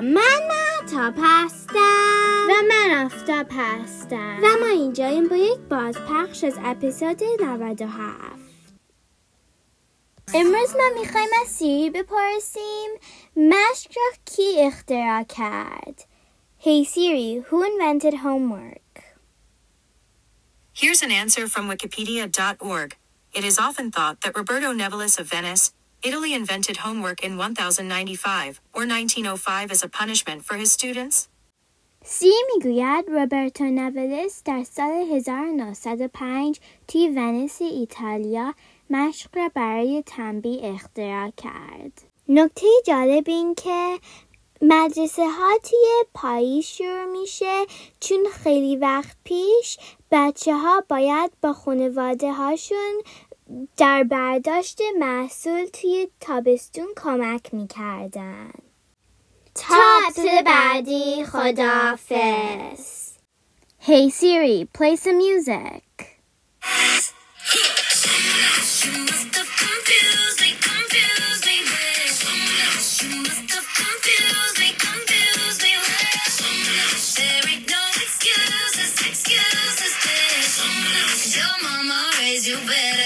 من مهتاب هستم و من آفتاب هستم و ما اینجاییم با یک بازپخش از اپیزود 97 امروز ما میخوایم از سیری بپرسیم مشق را کی اختراع کرد Hey Siri, who invented homework? Here's an answer from Wikipedia.org. It is often thought that Roberto Nevilis of Venice, Italy invented homework in 1095 or 1905 as a punishment for his students. سی می‌گوید روبرتو نولس در سال 1905 توی ونیس ایتالیا مشق را برای تنبیه اختراع کرد. نکته جالب این که مدرسه ها توی پاییز شروع میشه چون خیلی وقت پیش بچه ها باید با خانواده هاشون در برداشت محصول توی تابستون کمک می‌کردن تا بعدی خداحافظ Hey Siri, play some music. You better